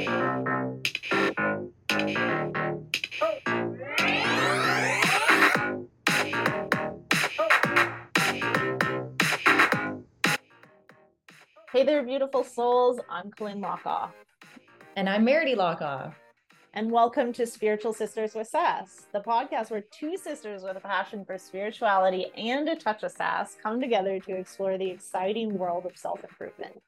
Hey there, beautiful souls. I'm Colleen Lockoff. And I'm Meredy Lockoff. And welcome to Spiritual Sisters with Sass, the podcast where two sisters with a passion for spirituality and a touch of sass come together to explore the exciting world of self improvement.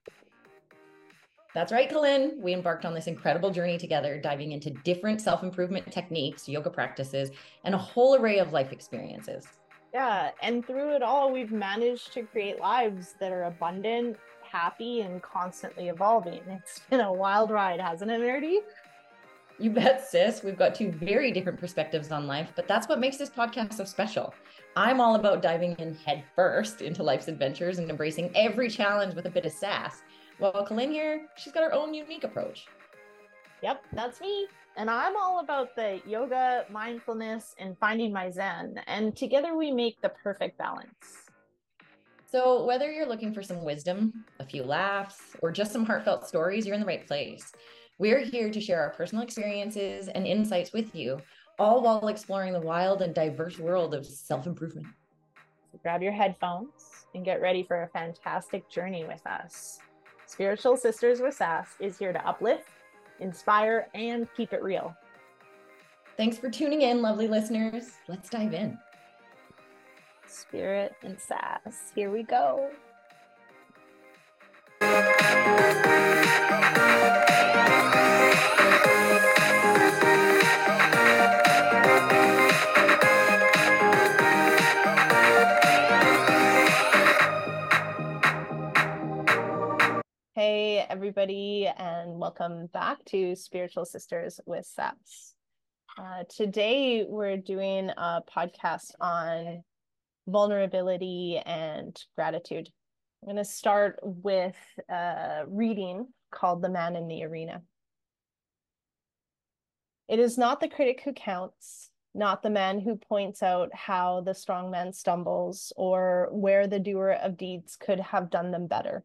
That's right, Colleen. We embarked on this incredible journey together, diving into different self improvement techniques, yoga practices, and a whole array of life experiences. Yeah. And through it all, we've managed to create lives that are abundant, happy and constantly evolving. It's been a wild ride, hasn't it, Meredy? You bet, sis. We've got two very different perspectives on life, but that's what makes this podcast so special. I'm all about diving in head first into life's adventures and embracing every challenge with a bit of sass. While Colleen here, she's got her own unique approach. Yep, that's me. And I'm all about the yoga, mindfulness, and finding my zen. And together we make the perfect balance. So, whether you're looking for some wisdom, a few laughs, or just some heartfelt stories, you're in the right place. We're here to share our personal experiences and insights with you, all while exploring the wild and diverse world of self improvement. So grab your headphones and get ready for a fantastic journey with us. Spiritual Sisters with Sass is here to uplift, inspire, and keep it real. Thanks for tuning in, lovely listeners. Let's dive in spirit, and sass. Here we go. And welcome back to Spiritual Sisters with Sass. Uh, today, we're doing a podcast on vulnerability and gratitude. I'm going to start with a reading called The Man in the Arena. It is not the critic who counts, not the man who points out how the strong man stumbles or where the doer of deeds could have done them better.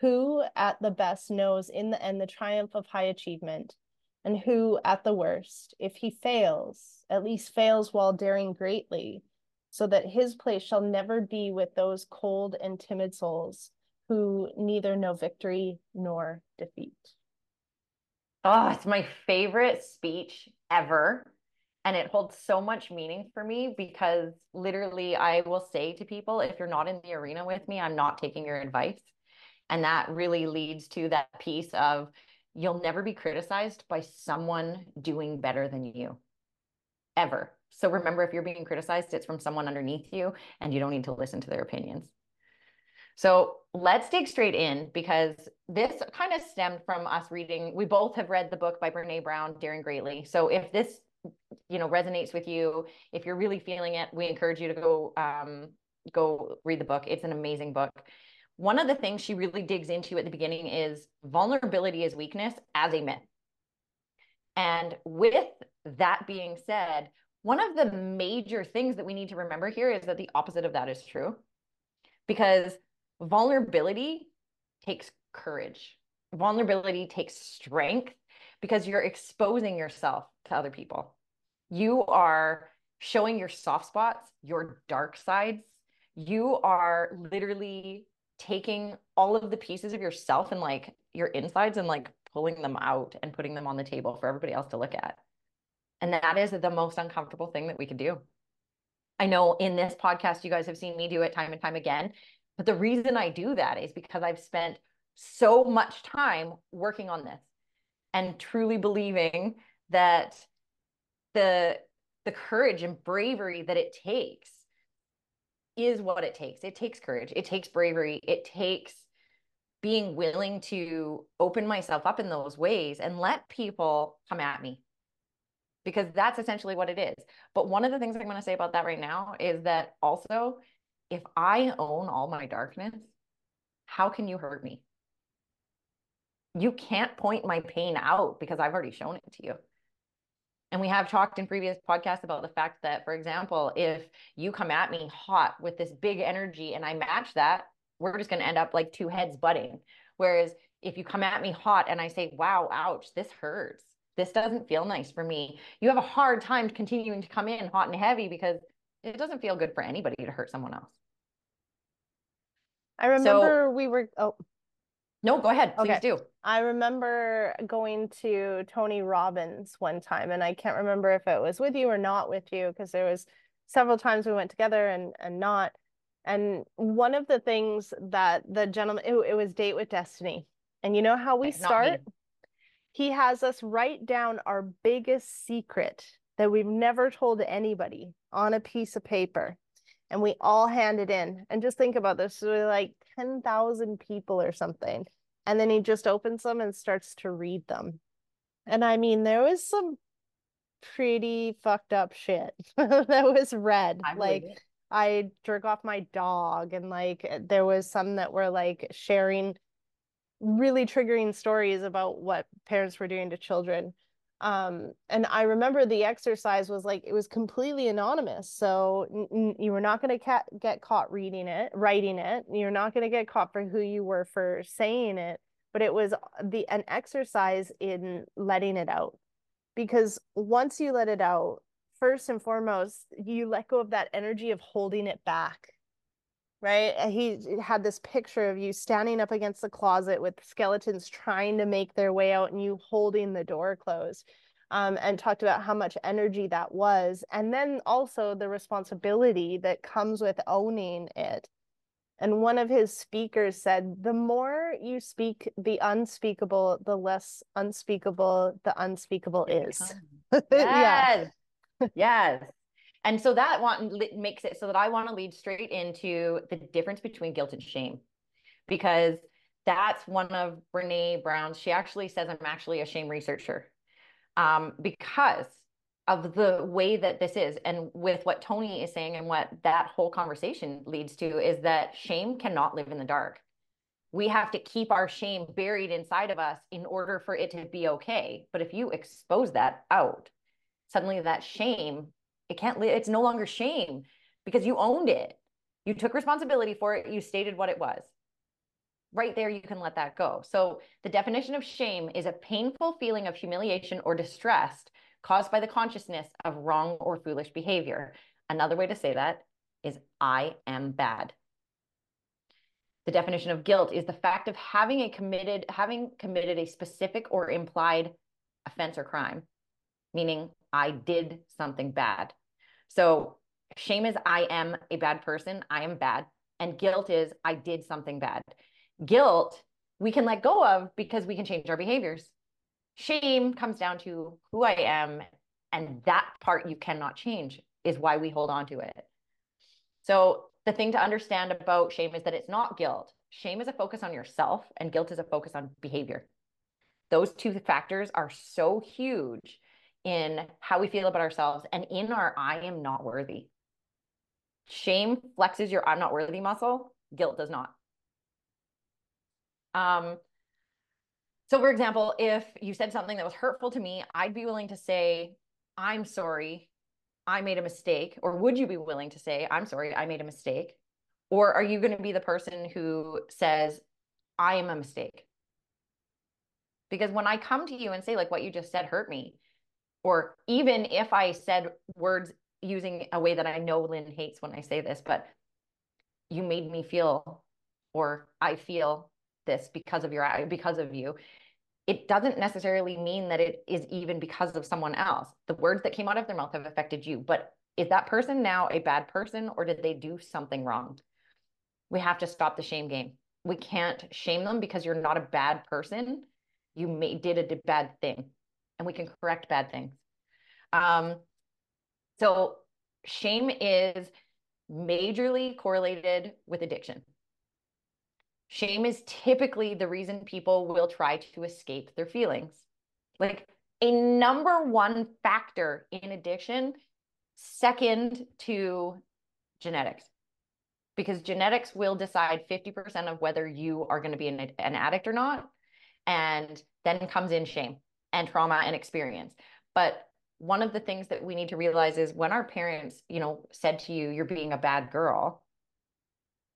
who at the best knows in the end the triumph of high achievement, and who at the worst, if he fails, at least fails while daring greatly, so that his place shall never be with those cold and timid souls who neither know victory nor defeat. Oh, it's my favorite speech ever. And it holds so much meaning for me because literally I will say to people, if you're not in the arena with me, I'm not taking your advice. And that really leads to that piece of you'll never be criticized by someone doing better than you ever. So remember, if you're being criticized, it's from someone underneath you and you don't need to listen to their opinions. So let's dig straight in because this kind of stemmed from us reading. We both have read the book by Brene Brown, Daring Greatly. So if this, you know, resonates with you, if you're really feeling it, we encourage you to go um, go read the book. It's an amazing book. One of the things she really digs into at the beginning is vulnerability is weakness as a myth. And with that being said, one of the major things that we need to remember here is that the opposite of that is true because vulnerability takes courage. Vulnerability takes strength because you're exposing yourself to other people. You are showing your soft spots your dark sides. You are literally taking all of the pieces of yourself and like your insides and like pulling them out and putting them on the table for everybody else to look at and that is the most uncomfortable thing that we can do. I know in this podcast, you guys have seen me do it time and time again. But the reason I do that is because I've spent so much time working on this and truly believing that the the courage and bravery that it takes is what it takes. It takes courage. It takes bravery. It takes being willing to open myself up in those ways and let people come at me because that's essentially what it is. But one of the things I'm going to say about that right now is that also, if I own all my darkness, how can you hurt me? You can't point my pain out because I've already shown it to you. And we have talked in previous podcasts about the fact that, for example, if you come at me hot with this big energy and I match that, we're just going to end up like two heads butting. Whereas if you come at me hot and I say, wow, ouch, this hurts. This doesn't feel nice for me. You have a hard time continuing to come in hot and heavy because it doesn't feel good for anybody to hurt someone else. I remember so, we were, oh, no, go ahead. Please okay. do. I remember going to Tony Robbins one time, and I can't remember if it was with you or not with you because there was several times we went together and and not. And one of the things that the gentleman, it, it was Date with Destiny, and you know how we start. He has us write down our biggest secret that we've never told anybody on a piece of paper and we all hand it in. And just think about this. So like 10,000 people or something. And then he just opens them and starts to read them. And I mean, there was some pretty fucked up shit that was read. I like, I jerk off my dog, and like, there was some that were like sharing really triggering stories about what parents were doing to children um and i remember the exercise was like it was completely anonymous so n- you were not going to ca- get caught reading it writing it you're not going to get caught for who you were for saying it but it was the an exercise in letting it out because once you let it out first and foremost you let go of that energy of holding it back right? He had this picture of you standing up against the closet with skeletons trying to make their way out and you holding the door closed. Um, and talked about how much energy that was. And then also the responsibility that comes with owning it. And one of his speakers said, the more you speak the unspeakable, the less unspeakable the unspeakable is. yes. yes. And so that want, makes it so that I want to lead straight into the difference between guilt and shame, because that's one of Brene Brown's. She actually says I'm actually a shame researcher, um, because of the way that this is, and with what Tony is saying, and what that whole conversation leads to, is that shame cannot live in the dark. We have to keep our shame buried inside of us in order for it to be okay. But if you expose that out, suddenly that shame it can't it's no longer shame because you owned it. You took responsibility for it. You stated what it was. Right there you can let that go. So the definition of shame is a painful feeling of humiliation or distress caused by the consciousness of wrong or foolish behavior. Another way to say that is i am bad. The definition of guilt is the fact of having a committed having committed a specific or implied offense or crime meaning I did something bad. So shame is I am a bad person, I am bad. And guilt is I did something bad. Guilt we can let go of because we can change our behaviors. Shame comes down to who I am. And that part you cannot change is why we hold on to it. So the thing to understand about shame is that it's not guilt. Shame is a focus on yourself, and guilt is a focus on behavior. Those two factors are so huge in how we feel about ourselves and in our I am not worthy. Shame flexes your I'm not worthy muscle, guilt does not. Um, so, for example, if you said something that was hurtful to me, I'd be willing to say, I'm sorry, I made a mistake. Or would you be willing to say, I'm sorry, I made a mistake? Or are you going to be the person who says, I am a mistake? Because when I come to you and say, like, what you just said hurt me, or even if I said words using a way that I know Lynn hates when I say this, but you made me feel, or I feel this because of your because of you. It doesn't necessarily mean that it is even because of someone else. The words that came out of their mouth have affected you, but is that person now a bad person or did they do something wrong? We have to stop the shame game. We can't shame them because you're not a bad person. You may, did a bad thing and we can correct bad things. Um, so shame is majorly correlated with addiction. Shame is typically the reason people will try to escape their feelings. Like a number one factor in addiction, second to genetics. Because genetics will decide 50% of whether you are going to be an, an addict or not. And then comes in shame and trauma and experience. But one of the things that we need to realize is when our parents, you know, said to you, you're being a bad girl,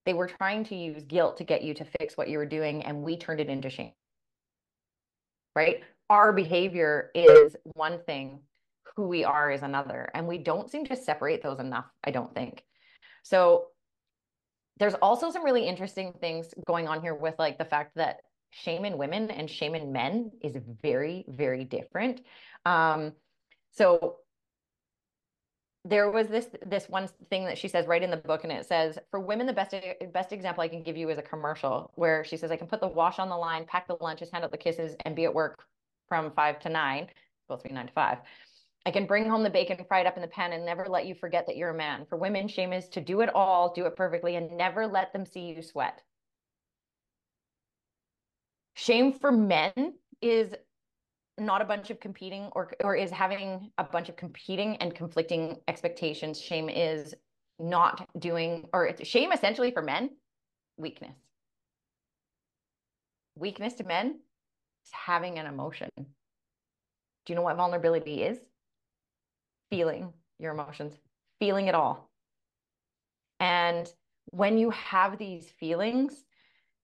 they were trying to use guilt to get you to fix what you were doing, and we turned it into shame. Right? Our behavior is one thing, who we are is another. And we don't seem to separate those enough, I don't think. So there's also some really interesting things going on here with like the fact that shame in women and shame in men is very, very different. Um, so there was this this one thing that she says right in the book and it says for women the best best example i can give you is a commercial where she says i can put the wash on the line pack the lunches hand out the kisses and be at work from five to nine it's supposed to be nine to five. I can bring home the bacon fried up in the pan and never let you forget that you're a man. For women shame is to do it all do it perfectly and never let them see you sweat shame for men is not a bunch of competing or or is having a bunch of competing and conflicting expectations. Shame is not doing or it's shame essentially for men weakness. Weakness to men is having an emotion. Do you know what vulnerability is? Feeling your emotions feeling it all. And when you have these feelings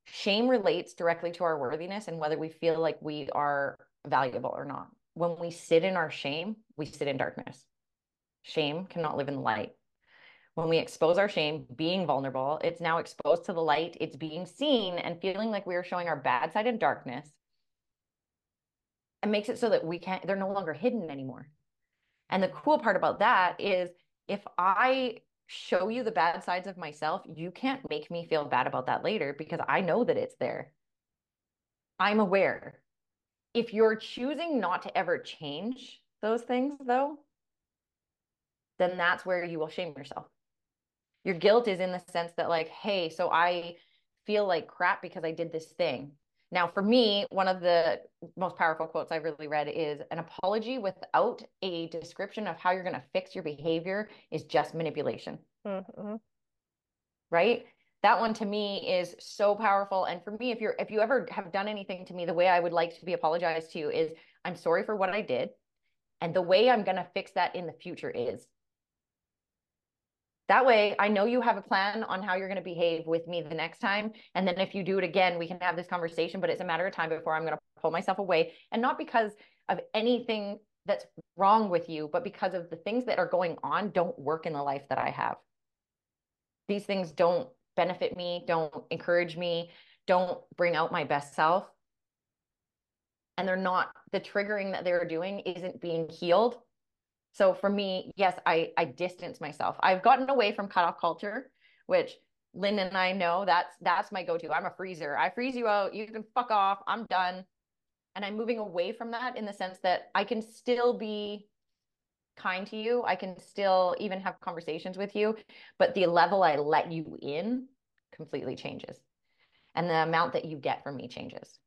shame relates directly to our worthiness and whether we feel like we are valuable or not. When we sit in our shame, we sit in darkness. Shame cannot live in the light. When we expose our shame, being vulnerable, it's now exposed to the light, it's being seen and feeling like we are showing our bad side in darkness. It makes it so that we can't, they're no longer hidden anymore. And the cool part about that is if I show you the bad sides of myself, you can't make me feel bad about that later because I know that it's there. I'm aware. If you're choosing not to ever change those things though then that's where you will shame yourself. Your guilt is in the sense that like hey so i feel like crap because i did this thing now for me one of the most powerful quotes i've really read is an apology without a description of how you're going to fix your behavior is just manipulation. Mm-hmm. right? That one to me is so powerful and for me if you're if you ever have done anything to me the way i would like to be apologized to is i'm sorry for what i did and the way i'm going to fix that in the future is that way i know you have a plan on how you're going to behave with me the next time and then if you do it again we can have this conversation but it's a matter of time before i'm going to pull myself away and not because of anything that's wrong with you but because of the things that are going on don't work in the life that i have these things don't benefit me, don't encourage me, don't bring out my best self. And they're not, the triggering that they're doing isn't being healed. So for me, yes, I, I distance myself. I've gotten away from cutoff culture, which Lynn and I know that's that's my go-to. I'm a freezer. I freeze you out. You can fuck off. I'm done. And I'm moving away from that in the sense that I can still be kind to you. I can still even have conversations with you, but the level I let you in completely changes. And the amount that you get from me changes.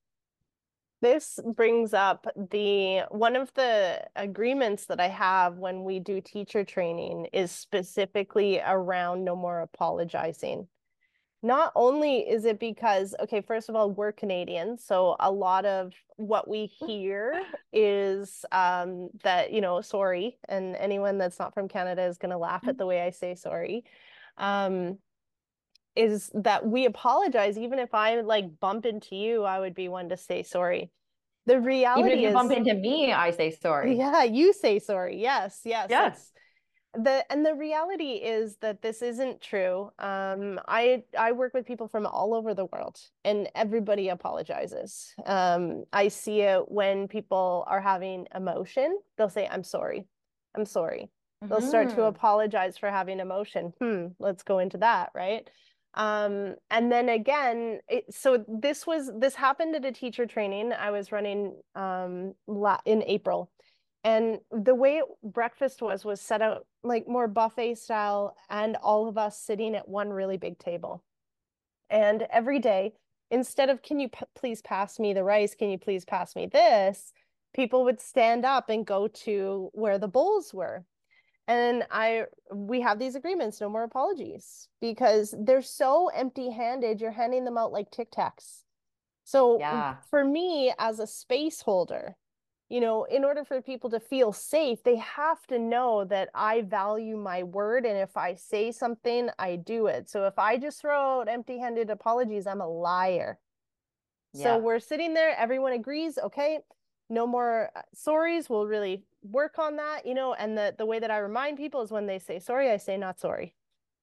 This brings up the one of the agreements that I have when we do teacher training is specifically around no more apologizing. Not only is it because okay first of all we're canadian so a lot of what we hear is um that you know sorry and anyone that's not from canada is going to laugh at the way i say sorry. Um is that we apologize. Even if i like bump into you i would be one to say sorry. The reality is. even if you is, bump into me i say sorry. Yeah you say sorry. Yes yes yes. the and the reality is that this isn't true. Um i i work with people from all over the world and everybody apologizes. Um i see it when people are having emotion they'll say i'm sorry. I'm sorry. Mm-hmm. they'll start to mm-hmm. apologize for having emotion. Hmm let's go into that right um and then again it, so this was this happened at a teacher training. I was running um in april. And the way breakfast was was set out like more buffet style and all of us sitting at one really big table. And every day instead of can you please pass me the rice? Can you please pass me this? people would stand up and go to where the bowls were and i we have these agreements no more apologies because they're so empty handed you're handing them out like tic tacs so Yeah. for me as a space holder you know in order for people to feel safe they have to know that i value my word and if i say something i do it so if i just throw out empty handed apologies i'm a liar so we're sitting there, everyone agrees, okay, no more uh, sorries. We'll really work on that, you know. And the the way that I remind people is when they say sorry, I say not sorry.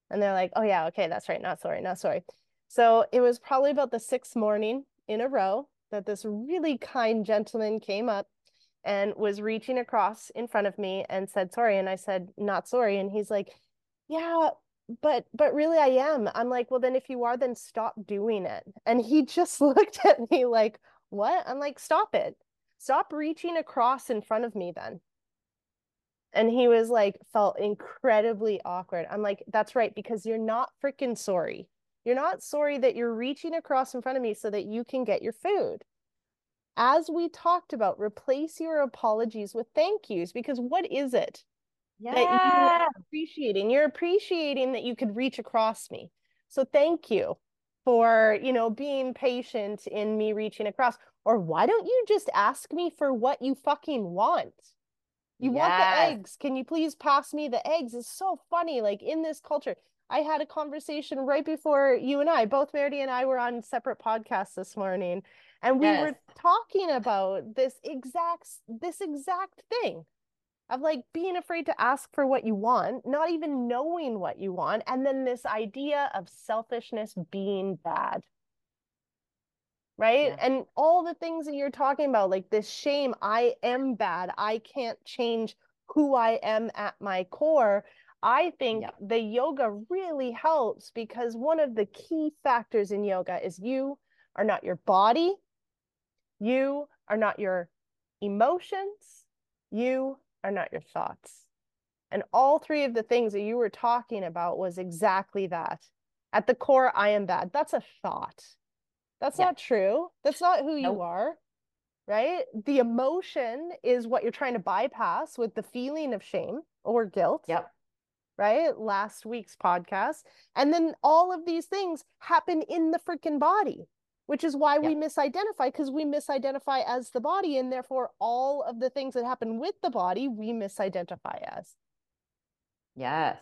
And they're like, "Oh yeah, okay, that's right, not sorry, not sorry." So it was probably about the sixth morning in a row that this really kind gentleman came up and was reaching across in front of me and said sorry and I said not sorry and he's like, "Yeah, but but really I am. I'm like, well then if you are, then stop doing it. And he just looked at me like, what? I'm like, stop it. Stop reaching across in front of me then. And he was like, felt incredibly awkward. I'm like, that's right, because you're not freaking sorry. You're not sorry that you're reaching across in front of me so that you can get your food. As we talked about, replace your apologies with thank yous because what is it? that you're appreciating. You're appreciating that you could reach across me. So thank you for, you know, being patient in me reaching across. Or why don't you just ask me for what you fucking want? You want the eggs. Can you please pass me the eggs? It's so funny. Like in this culture, I had a conversation right before you and I, both Verity and I were on separate podcasts this morning, and we were talking about this exact this exact thing of like being afraid to ask for what you want, not even knowing what you want, and then this idea of selfishness being bad. Right? Yeah. And all the things that you're talking about, like this shame, I am bad, I can't change who I am at my core. I think Yeah. the yoga really helps because one of the key factors in yoga is you are not your body, you are not your emotions, you are not your thoughts. And all three of the things that you were talking about was exactly that. At the core, I am bad. That's a thought. That's Yeah. not true. That's not who you are, right? The emotion is what you're trying to bypass with the feeling of shame or guilt Yep. right? Last week's podcast. And then all of these things happen in the freaking body, which is why we misidentify because we misidentify as the body. And therefore, all of the things that happen with the body, we misidentify as. Yes.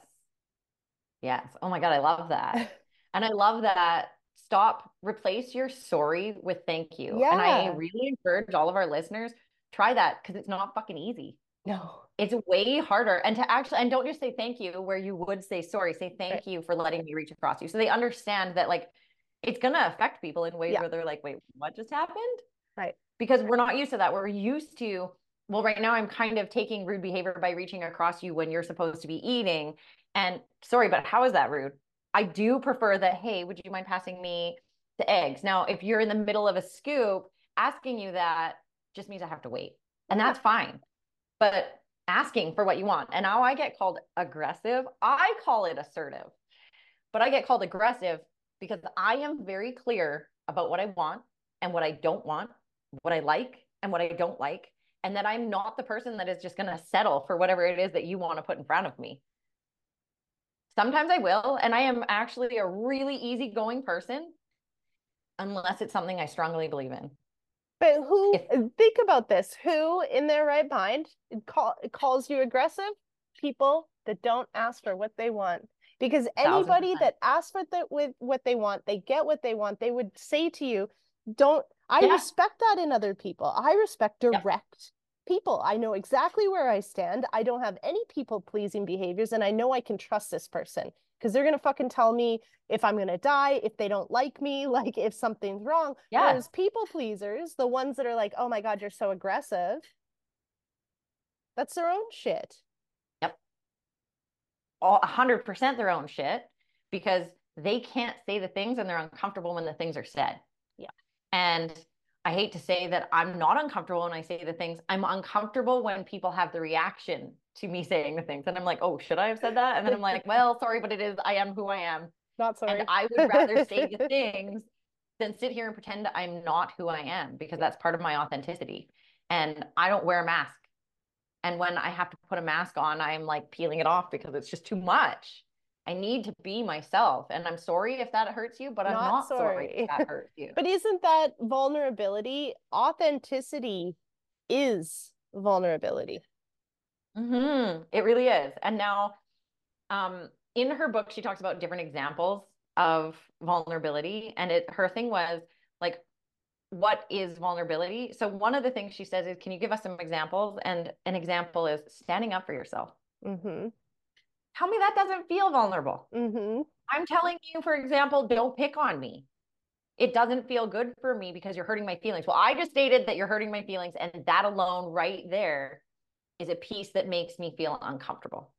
Yes. Oh my God, I love that. And I love that. Stop, replace your sorry with thank you. yeah. And I really encourage all of our listeners, try that because it's not fucking easy. No. It's way harder. And to actually, and don't just say thank you where you would say sorry, say thank Right. you for letting me reach across you. So they understand that like it's gonna affect people in ways Yeah. where they're like, wait, what just happened? Right. Because we're not used to that. We're used to, well, right now I'm kind of taking rude behavior by reaching across you when you're supposed to be eating. And sorry, but how is that rude? I do prefer that, hey, would you mind passing me the eggs? Now, if you're in the middle of a scoop, asking you that just means I have to wait. And that's fine. But asking for what you want. And now I get called aggressive. I call it assertive. But I get called aggressive because I am very clear about what I want and what I don't want, what I like and what I don't like. And that I'm not the person that is just going to settle for whatever it is that you want to put in front of me. Sometimes I will. And I am actually a really easygoing person unless it's something I strongly believe in. But who, If- think about this, who in their right mind call, calls you aggressive? People that don't ask for what they want. Because anybody that asks for the, with what they want, they get what they want. They would say to you, don't, I Yeah. respect that in other people. I respect direct people. I know exactly where I stand. I don't have any people pleasing behaviors and I know I can trust this person because they're going to fucking tell me if I'm going to die, if they don't like me, like if something's wrong. Yeah. Whereas people pleasers, the ones that are like, oh my God, you're so aggressive, that's their own shit. All 100% their own shit because they can't say the things and they're uncomfortable when the things are said. Yeah. And I hate to say that I'm not uncomfortable when I say the things. I'm uncomfortable when people have the reaction to me saying the things. And I'm like, oh, should I have said that? And then I'm like, well, sorry, but it is, I am who I am. Not sorry. And I would rather say the things than sit here and pretend I'm not who I am because that's part of my authenticity. and I don't wear a mask. And when I have to put a mask on, I'm like peeling it off because it's just too much. I need to be myself. And I'm sorry if that hurts you, but I'm not sorry, sorry if that hurts you. but isn't that vulnerability? Authenticity is vulnerability. Mm-hmm. It really is. And now, um, in her book, she talks about different examples of vulnerability. And it her thing was like, what is vulnerability? So one of the things she says is, can you give us some examples? And an example is standing up for yourself. Mm-hmm. Tell me that doesn't feel vulnerable. Mm-hmm. I'm telling you, for example, don't pick on me. It doesn't feel good for me because you're hurting my feelings. Well, I just stated that you're hurting my feelings, and that alone, right there, is a piece that makes me feel uncomfortable.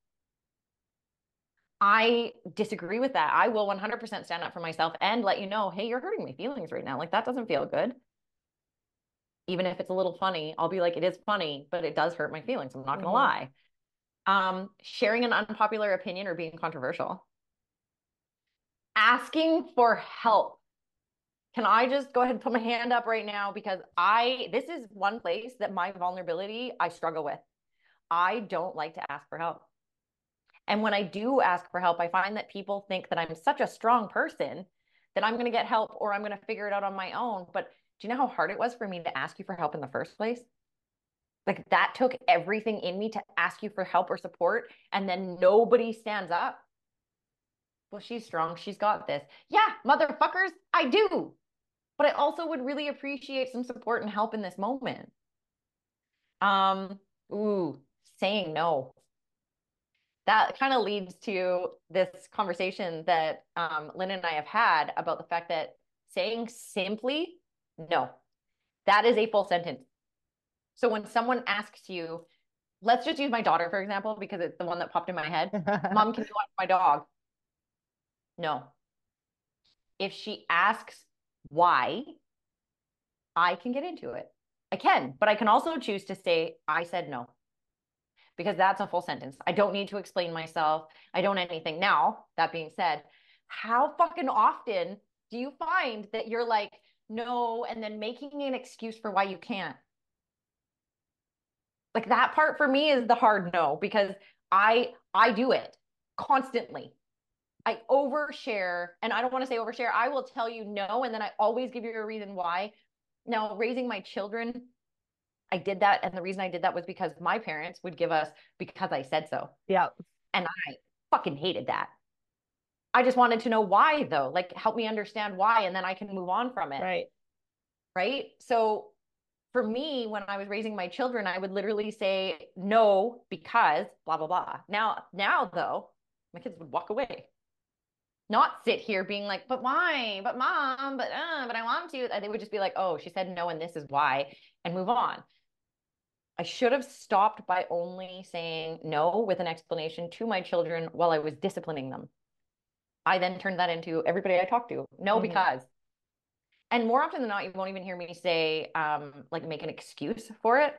I disagree with that. I will 100% stand up for myself and let you know, hey, you're hurting my feelings right now. Like that doesn't feel good. Even if it's a little funny, I'll be like, it is funny, but it does hurt my feelings. I'm not going to mm-hmm. lie um, sharing an unpopular opinion or being controversial, asking for help. Can I just go ahead and put my hand up right now? Because I, this is one place that my vulnerability I struggle with. I don't like to ask for help. And when I do ask for help, I find that people think that I'm such a strong person that I'm going to get help or I'm going to figure it out on my own. But do you know how hard it was for me to ask you for help in the first place? Like that took everything in me to ask you for help or support. And then nobody stands up. Well, she's strong. She's got this. Yeah, motherfuckers, I do. But I also would really appreciate some support and help in this moment. Um, ooh, saying no. That kind of leads to this conversation that um, Lynn and I have had about the fact that saying simply no, that is a full sentence. So when someone asks you, let's just use my daughter, for example, because it's the one that popped in my head. Mom, can you watch my dog? No. If she asks why, I can get into it. I can, but I can also choose to say, I said no. Because that's a full sentence. I don't need to explain myself. I don't anything. Now, that being said, how fucking often do you find that you're like, no, and then making an excuse for why you can't? like that part for me is the hard no because i i do it constantly. I overshare and i don't want to say overshare i will tell you no and then i always give you a reason why. Now raising my children i did that and the reason i did that was because my parents would give us because i said so. Yeah and i fucking hated that i just wanted to know why though like help me understand why and then i can move on from it right right so for me, when I was raising my children, I would literally say no because blah blah blah. Now, now though, my kids would walk away, not sit here being like, "But why? But mom? But uh, but I want to." They would just be like, "Oh, she said no, and this is why," and move on. I should have stopped by only saying no with an explanation to my children while I was disciplining them. I then turned that into everybody I talked to. No, mm-hmm. because and more often than not you won't even hear me say um like make an excuse for it.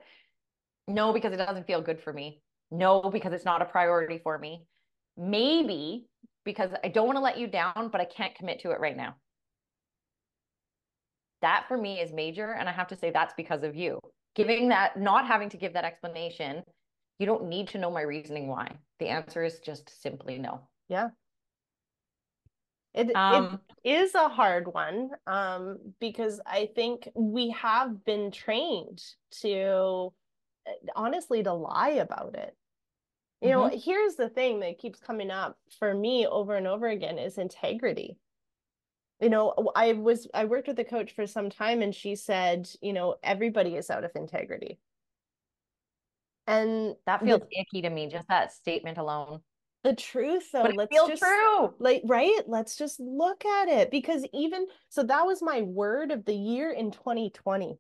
No because it doesn't feel good for me. No because it's not a priority for me. Maybe because i don't want to let you down but i can't commit to it right now. That for me is major and i have to say that's because of you. Giving that not having to give that explanation you don't need to know my reasoning why. The answer is just simply no. Yeah it, um, it is a hard one um, because I think we have been trained to eh, honestly to lie about it. You mm-hmm. know, here's the thing that keeps coming up for me over and over again is integrity. You know, I was I worked with a coach for some time and she said, you know, everybody is out of integrity. And that feels the, icky to me, just that statement alone the truth though but let's just true. like right? Let's just look at it because even so that was my word of the year in 2020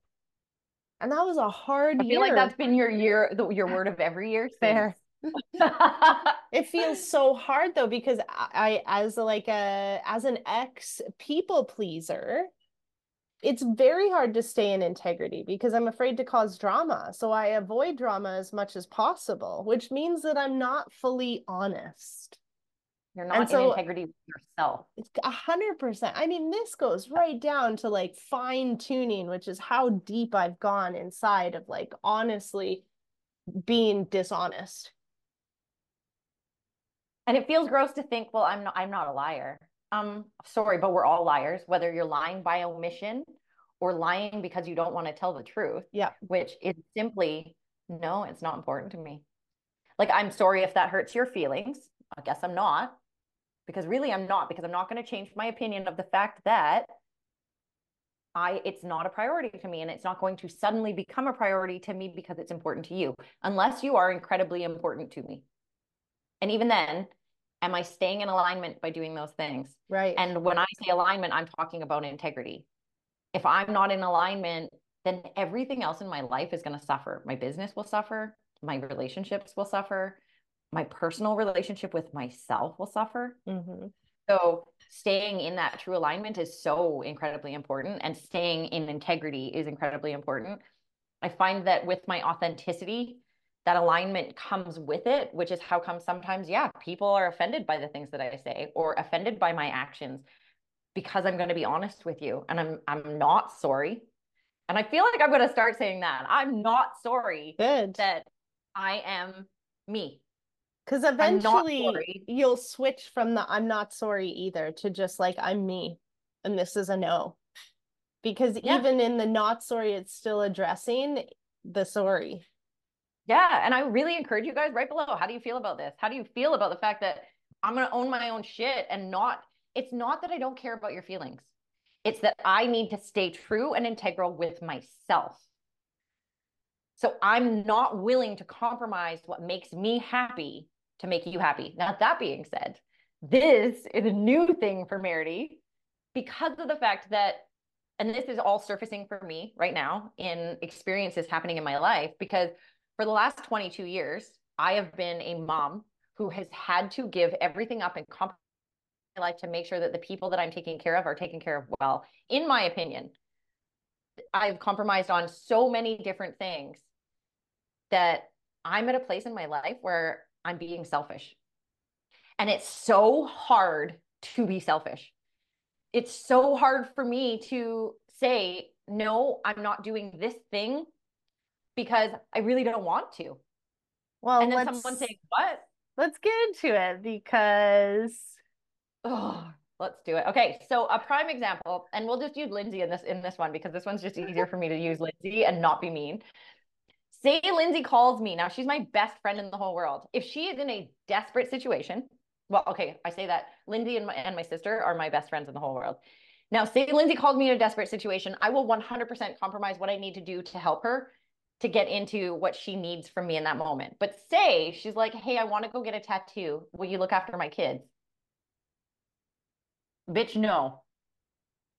and that was a hard I feel year. like that's been your year the, your word of every year fair. It feels so hard though because I, I as like a as an ex people pleaser it's very hard to stay in integrity because I'm afraid to cause drama. So I avoid drama as much as possible, which means that I'm not fully honest. You're not so, in integrity with yourself. It's a hundred percent. I mean, this goes right down to like fine tuning, which is how deep I've gone inside of like honestly being dishonest. And it feels gross to think, well, I'm not I'm not a liar. Um, sorry, but we're all liars, whether you're lying by omission or lying because you don't want to tell the truth. Yeah. Which is simply, no, it's not important to me. Like, I'm sorry if that hurts your feelings. I guess I'm not, because really I'm not, because I'm not going to change my opinion of the fact that I it's not a priority to me and it's not going to suddenly become a priority to me because it's important to you unless you are incredibly important to me. And even then, am I staying in alignment by doing those things? Right. And when I say alignment, I'm talking about integrity. If I'm not in alignment, then everything else in my life is going to suffer. My business will suffer, my relationships will suffer, my personal relationship with myself will suffer. Mm-hmm. So, staying in that true alignment is so incredibly important, and staying in integrity is incredibly important. I find that with my authenticity, that alignment comes with it, which is how come sometimes, yeah, people are offended by the things that I say or offended by my actions because I'm going to be honest with you and I'm I'm not sorry. And I feel like I'm going to start saying that. I'm not sorry Good. that I am me. Because eventually you'll switch from the I'm not sorry either to just like I'm me and this is a no. Because yeah. even in the not sorry, it's still addressing the sorry. Yeah. And I really encourage you guys right below. How do you feel about this? How do you feel about the fact that I'm going to own my own shit and not, it's not that I don't care about your feelings. It's that I need to stay true and integral with myself. So I'm not willing to compromise what makes me happy to make you happy. Now, that being said, this is a new thing for Meredy because of the fact that, and this is all surfacing for me right now in experiences happening in my life, because for the last 22 years, I have been a mom who has had to give everything up and compromise my life to make sure that the people that I'm taking care of are taken care of well. In my opinion, I've compromised on so many different things that I'm at a place in my life where I'm being selfish. And it's so hard to be selfish. It's so hard for me to say, no, I'm not doing this thing because I really don't want to. Well, and then someone saying, what? Let's get into it because oh, let's do it. Okay, so a prime example, and we'll just use Lindsay in this in this one because this one's just easier for me to use Lindsay and not be mean. Say Lindsay calls me. Now she's my best friend in the whole world. If she is in a desperate situation, well, okay, I say that Lindsay and my, and my sister are my best friends in the whole world. Now, say Lindsay called me in a desperate situation, I will 100% compromise what I need to do to help her to get into what she needs from me in that moment. But say she's like, hey, I want to go get a tattoo. Will you look after my kids? Bitch, no.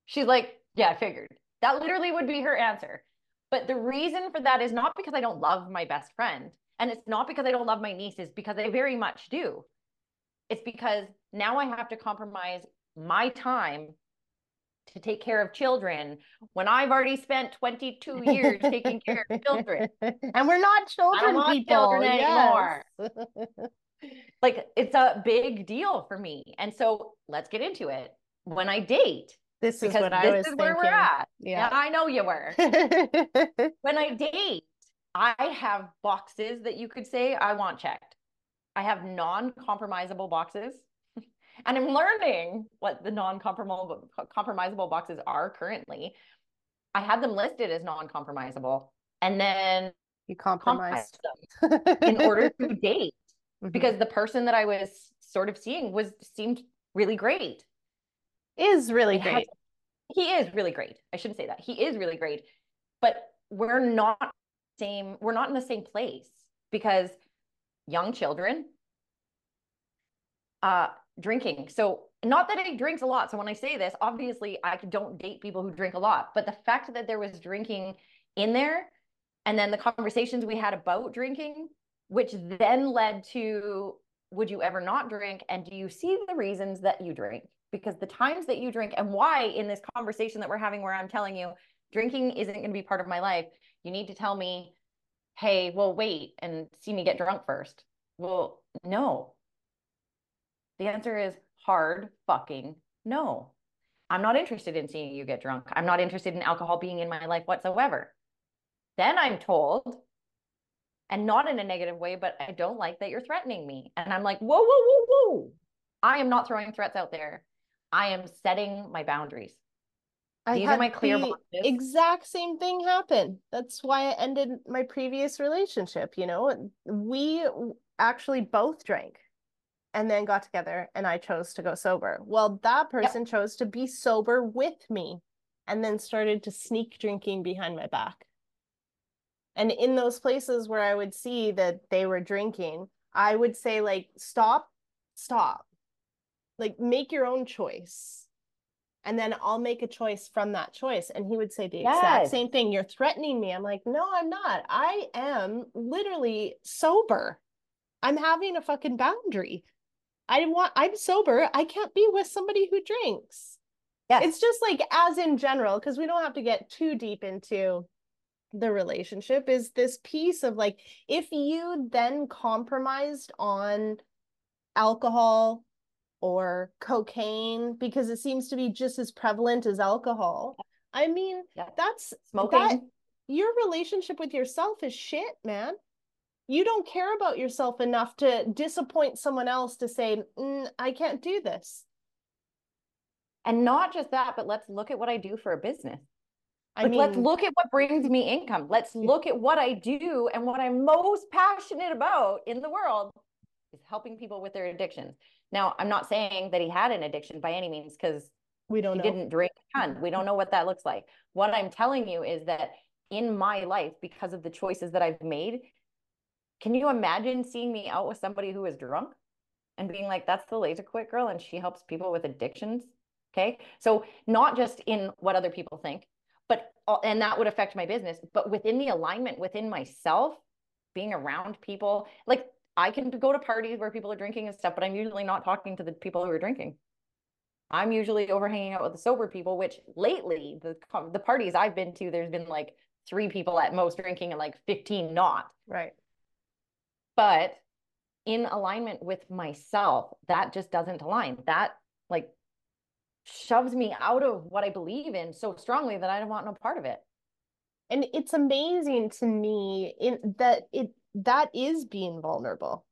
She's like, yeah, I figured. That literally would be her answer. But the reason for that is not because I don't love my best friend. And it's not because I don't love my nieces, because I very much do. It's because now I have to compromise my time to take care of children when I've already spent 22 years taking care of children. And we're not children people children yes. anymore. like it's a big deal for me. And so let's get into it. When I date, this is what I was is thinking. where we're at. Yeah. yeah, I know you were. when I date, I have boxes that you could say I want checked. I have non-compromisable boxes. And I'm learning what the non-compromisable compromisable boxes are currently. I had them listed as non-compromisable. And then you compromised them in order to date mm-hmm. because the person that I was sort of seeing was seemed really great is really great. he is really great. I shouldn't say that. He is really great. But we're not same we're not in the same place because young children uh drinking. So not that he drinks a lot. So when I say this, obviously I don't date people who drink a lot, but the fact that there was drinking in there and then the conversations we had about drinking which then led to would you ever not drink and do you see the reasons that you drink because the times that you drink and why in this conversation that we're having where I'm telling you drinking isn't going to be part of my life, you need to tell me, hey, well, wait and see me get drunk first. Well, no. The answer is hard fucking no. I'm not interested in seeing you get drunk. I'm not interested in alcohol being in my life whatsoever. Then I'm told, and not in a negative way, but I don't like that you're threatening me. And I'm like, whoa, whoa, whoa, whoa. I am not throwing threats out there. I am setting my boundaries. I These are my clear the boundaries. exact same thing happen. That's why I ended my previous relationship. You know, we actually both drank and then got together, and I chose to go sober. Well, that person chose to be sober with me and then started to sneak drinking behind my back. And in those places where I would see that they were drinking, I would say, like, stop, stop. Like, make your own choice. And then I'll make a choice from that choice. And he would say the exact same thing. You're threatening me. I'm like, no, I'm not. I am literally sober. I'm having a fucking boundary. I want, I'm sober. I can't be with somebody who drinks Yes. it's just like as in general because we don't have to get too deep into the relationship is this piece of like if you then compromised on alcohol or cocaine because it seems to be just as prevalent as alcohol i mean Yeah. that's Smoking. that your relationship with yourself is shit man you don't care about yourself enough to disappoint someone else to say "Mm, i can't do this and not just that, but let's look at what I do for a business. i Like, mean let's look at what brings me income. Let's look at what I do and what I'm most passionate about in the world is helping people with their addictions. Now, I'm not saying that he had an addiction by any means because we don't he know didn't drink a ton. We don't know what that looks like. What I'm telling you is that in my life, because of the choices that I've made, can you imagine seeing me out with somebody who is drunk and being like, that's the laser quit girl and she helps people with addictions? Okay. So, not just in what other people think, but, and that would affect my business, but within the alignment within myself, being around people, like I can go to parties where people are drinking and stuff, but I'm usually not talking to the people who are drinking. I'm usually over hanging out with the sober people, which lately the the parties I've been to, there's been like three people at most drinking and like 15 not. right But in alignment with myself, that just doesn't align. That like shoves me out of what I believe in so strongly that I don't want no part of it. and it's amazing to me in that it that is being vulnerable.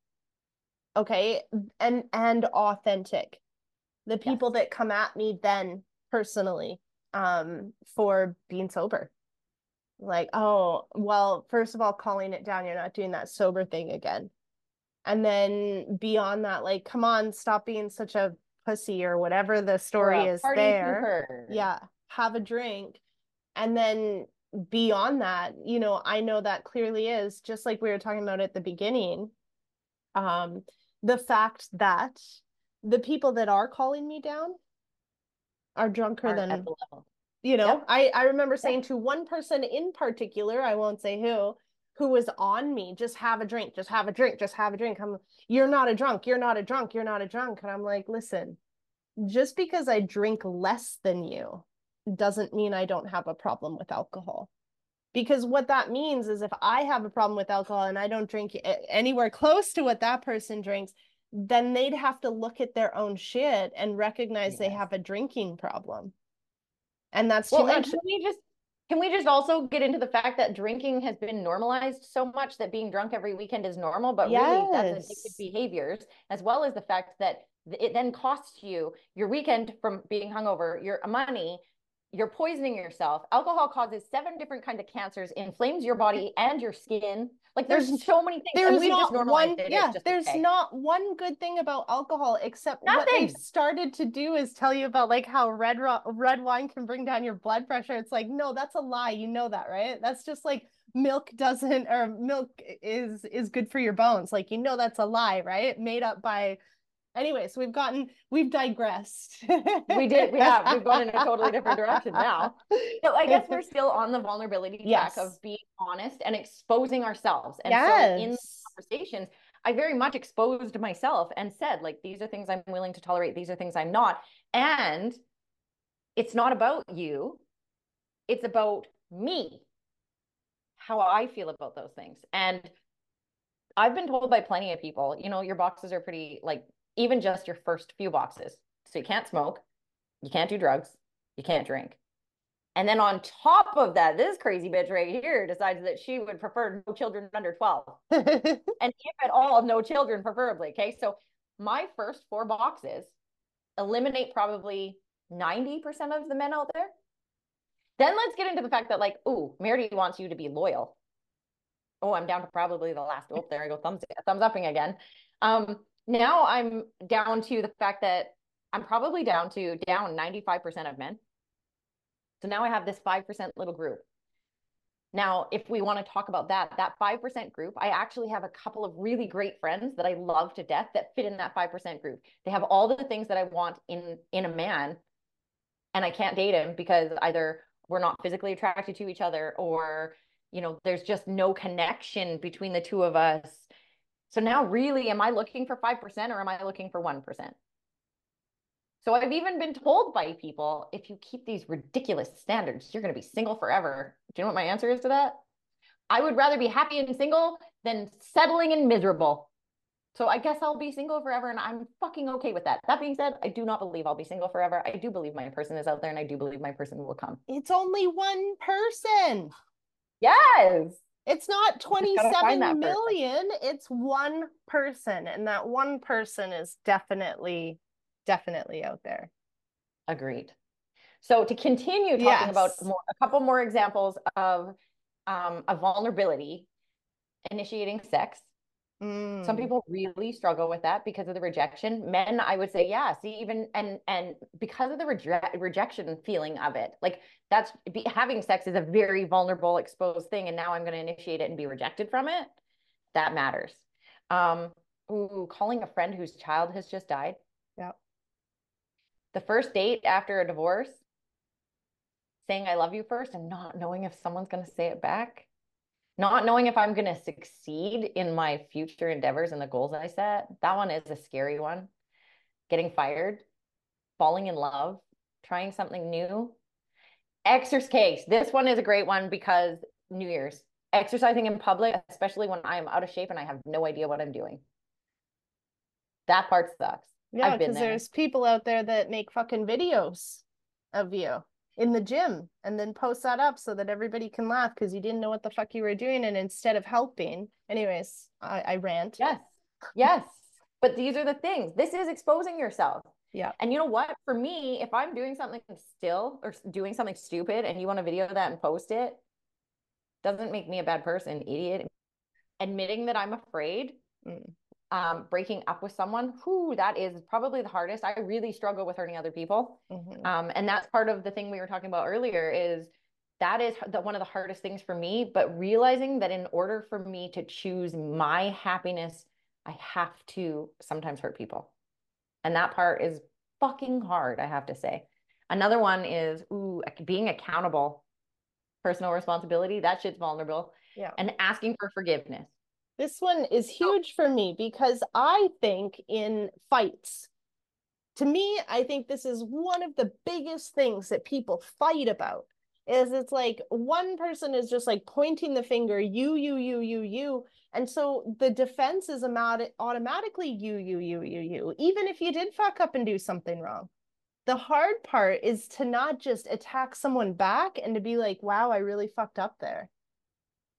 Okay? And and authentic. The people that come at me then personally um for being sober like oh well first of all calling it down you're not doing that sober thing again. And then beyond that like come on stop being such a pussy or whatever the story is there. yeah have a drink. And then beyond that you know i know that clearly is just like we were talking about at the beginning um the fact that the people that are calling me down are drunker Aren't than at the level. You know Yep. i i remember saying to one person in particular i won't say who who was on me just have a drink just have a drink just have a drink. I'm you're not a drunk you're not a drunk you're not a drunk. And i'm like listen just because i drink less than you doesn't mean i don't have a problem with alcohol. Because what that means is if i have a problem with alcohol and i don't drink anywhere close to what that person drinks then they'd have to look at their own shit and recognize they have a drinking problem and that's too Well, and much can we just can we just also get into the fact that drinking has been normalized so much that being drunk every weekend is normal, but really that's addictive Yes. behaviors, as well as the fact that it then costs you your weekend from being hungover, your money, you're poisoning yourself. Alcohol causes seven different kinds of cancers, inflames your body and your skin. Like there's, There's- so many things. and there's not one. Yeah there's okay. not one good thing about alcohol except what they've started to do is tell you about like how red ro- red wine can bring down your blood pressure it's like no that's a lie you know that right that's just like milk doesn't or milk is is good for your bones like you know that's a lie right made up by anyway so we've gotten we've digressed We did, we have. We've gone in a totally different direction now. So I guess we're still on the vulnerability track Yes. of being honest and exposing ourselves. And so in conversations, I very much exposed myself and said, like, these are things I'm willing to tolerate, these are things I'm not. And it's not about you, it's about me, how I feel about those things. And I've been told by plenty of people, you know, your boxes are pretty like even just your first few boxes. So you can't smoke, you can't do drugs, you can't drink. And then on top of that, this crazy bitch right here decides that she would prefer no children under 12. and if at all, no children, preferably. Okay. So my first four boxes eliminate probably 90% of the men out there. Then let's get into the fact that, like, ooh, Meredith wants you to be loyal. Oh, I'm down to probably the last. Oh, there I go. Thumbs thumbs upping again. Um, now I'm down to the fact that I'm probably down to down 95% of men. So now I have this 5% little group. Now, if we want to talk about that, that 5% group, I actually have a couple of really great friends that I love to death that fit in that 5% group. They have all the things that I want in in a man and I can't date him because either we're not physically attracted to each other or you know, there's just no connection between the two of us. So now really am I looking for 5% or am I looking for 1%? So I've even been told by people, if you keep these ridiculous standards, you're going to be single forever. Do you know what my answer is to that? I would rather be happy and single than settling and miserable. So I guess I'll be single forever and I'm fucking okay with that. That being said, I do not believe I'll be single forever. I do believe my person is out there and I do believe my person will come. It's only one person. Yes. It's not 27 million, it's one person. And that one person is definitely, definitely out there. Agreed. So to continue talking yes. about more, a couple more examples of um, a vulnerability, initiating sex. Mm. Some people really struggle with that because of the rejection. Men, I would say, yeah. See, even and and because of the reje- rejection feeling of it, like that's be, having sex is a very vulnerable, exposed thing, and now I'm going to initiate it and be rejected from it. That matters. Um, ooh, calling a friend whose child has just died. Yeah. The first date after a divorce, saying I love you first, and not knowing if someone's going to say it back not knowing if I'm going to succeed in my future endeavors and the goals I set. That one is a scary one. Getting fired, falling in love, trying something new. Exercise case. This one is a great one because New Year's exercising in public, especially when I'm out of shape and I have no idea what I'm doing. That part sucks. Yeah, because there. there's people out there that make fucking videos of you in the gym and then post that up so that everybody can laugh because you didn't know what the fuck you were doing. And instead of helping anyways i, I rant. Yes. Yes. But these are the things. This is exposing yourself. Yeah. And you know what? For me if i'm doing something still or doing something stupid and you want to video that and post it doesn't make me a bad person idiot. Admitting that i'm afraid mm um, breaking up with someone, who that is probably the hardest. I really struggle with hurting other people. Mm-hmm. Um, and that's part of the thing we were talking about earlier is that is the, one of the hardest things for me. But realizing that in order for me to choose my happiness, I have to sometimes hurt people. And that part is fucking hard, I have to say. Another one is ooh, being accountable, personal responsibility. That shit's vulnerable. Yeah. And asking for forgiveness. This one is huge for me because I think in fights, to me, I think this is one of the biggest things that people fight about. Is it's like one person is just like pointing the finger, you, you, you, you, you. And so the defense is about automatically you, you, you, you, you, even if you did fuck up and do something wrong. The hard part is to not just attack someone back and to be like, wow, I really fucked up there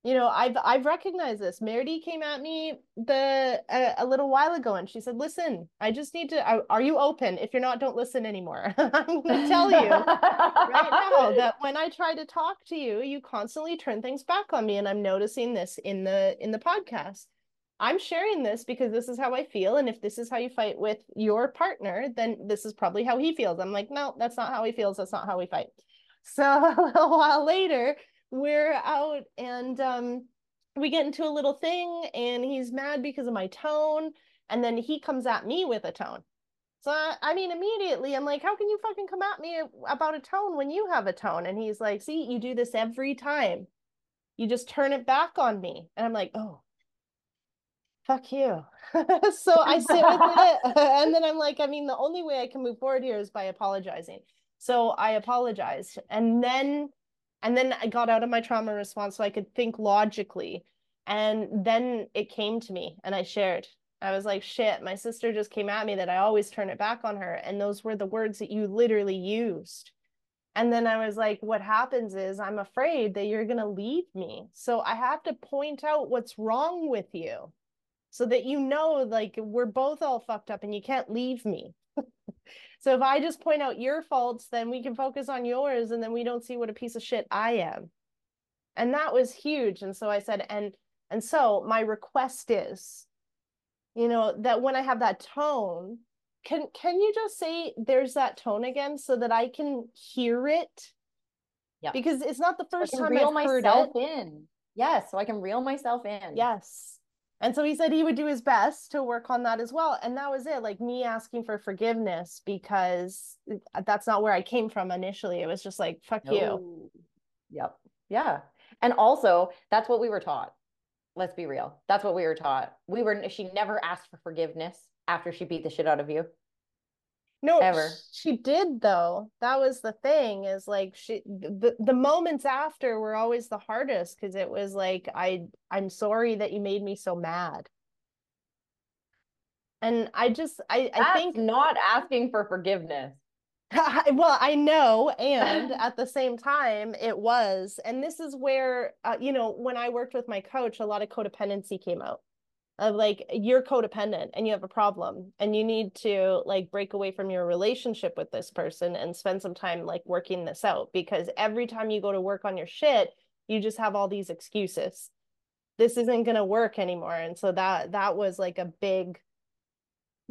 you know i've i've recognized this. Meredy came at me the a, a, little while ago and she said listen i just need to I, are you open? If you're not don't listen anymore. I'm going to tell you right now that when i try to talk to you you constantly turn things back on me and i'm noticing this in the in the podcast. I'm sharing this because this is how i feel and if this is how you fight with your partner then this is probably how he feels. I'm like no that's not how he feels. That's not how we fight. So a little while later we're out and um, we get into a little thing and he's mad because of my tone and then he comes at me with a tone. So I, I mean immediately i'm like how can you fucking come at me about a tone when you have a tone? And he's like see you do this every time. You just turn it back on me. And i'm like oh fuck you. So i sit with it. And then i'm like i mean the only way i can move forward here is by apologizing. So i apologized and then and then I got out of my trauma response so I could think logically. And then it came to me and I shared. I was like, shit, my sister just came at me that I always turn it back on her. And those were the words that you literally used. And then I was like, what happens is I'm afraid that you're going to leave me. So I have to point out what's wrong with you so that you know, like, we're both all fucked up and you can't leave me. So if I just point out your faults, then we can focus on yours and then we don't see what a piece of shit I am. And that was huge. And so I said, and and so my request is, you know, that when I have that tone, can can you just say there's that tone again so that I can hear it? Yeah. Because it's not the first I can time reel I've heard myself it. in. Yes, so I can reel myself in. Yes. And so he said he would do his best to work on that as well. And that was it, like me asking for forgiveness because uh, that's not where I came from initially. It was just like, fuck you. Yep. Yeah. And also, that's what we were taught. Let's be real. That's what we were taught. We were she never asked for forgiveness after she beat the shit out of you. No, Ever. she did though. That was the thing is like she the, the moments after were always the hardest because it was like I I'm sorry that you made me so mad. And I just I I think not asking for forgiveness. well i know and at the same time it was and this is where uh, you know when i worked with my coach a lot of codependency came out of like you're codependent and you have a problem and you need to like break away from your relationship with this person and spend some time like working this out because every time you go to work on your shit you just have all these excuses this isn't going to work anymore and so that that was like a big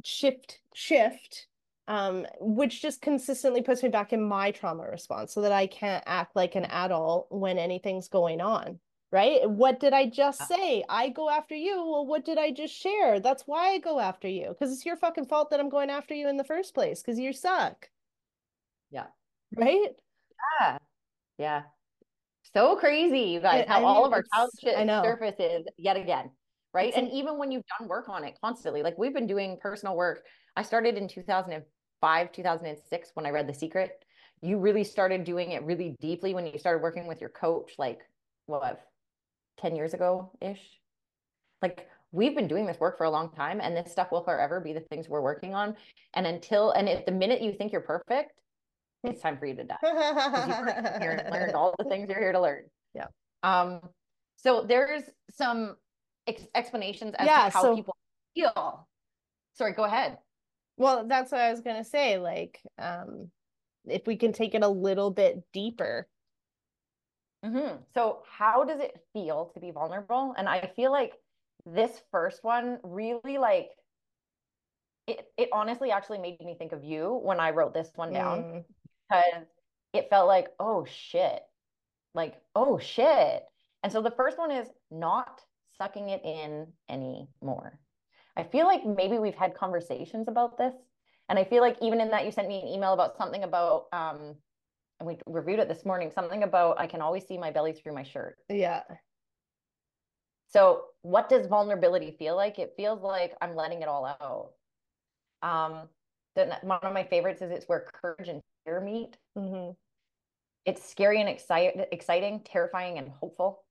shift shift um, which just consistently puts me back in my trauma response so that I can't act like an adult when anything's going on. Right? What did I just say? I go after you. Well, what did I just share? That's why I go after you because it's your fucking fault that I'm going after you in the first place because you suck. Yeah. Right? Yeah. Yeah. So crazy, you guys, how I all of our child shit surfaces yet again. Right. It's and an- even when you've done work on it constantly, like we've been doing personal work. I started in 2005, 2006 when I read The Secret. You really started doing it really deeply when you started working with your coach, like what, 10 years ago ish? Like we've been doing this work for a long time, and this stuff will forever be the things we're working on. And until, and if the minute you think you're perfect, it's time for you to die you've already been here and learned all the things you're here to learn. Yeah. Um. So there's some ex- explanations as Yeah, to how so- people feel. Sorry, go ahead. well, that's what I was gonna say. Like, um, if we can take it a little bit deeper. Hmm So how does it feel to be vulnerable? And I feel like this first one really like it. It honestly actually made me think of you when I wrote this one down. Mm, because it felt like, oh shit, like, oh shit. And so the first one is not sucking it in anymore. I feel like maybe we've had conversations about this. And I feel like even in that, you sent me an email about something about, um, we reviewed it this morning, something about I can always see my belly through my shirt. yeah. So what does vulnerability feel like? It feels like I'm letting it all out. Um, then one of my favorites is it's where courage and fear meet. hmm It's scary and excite- exciting, terrifying and hopeful.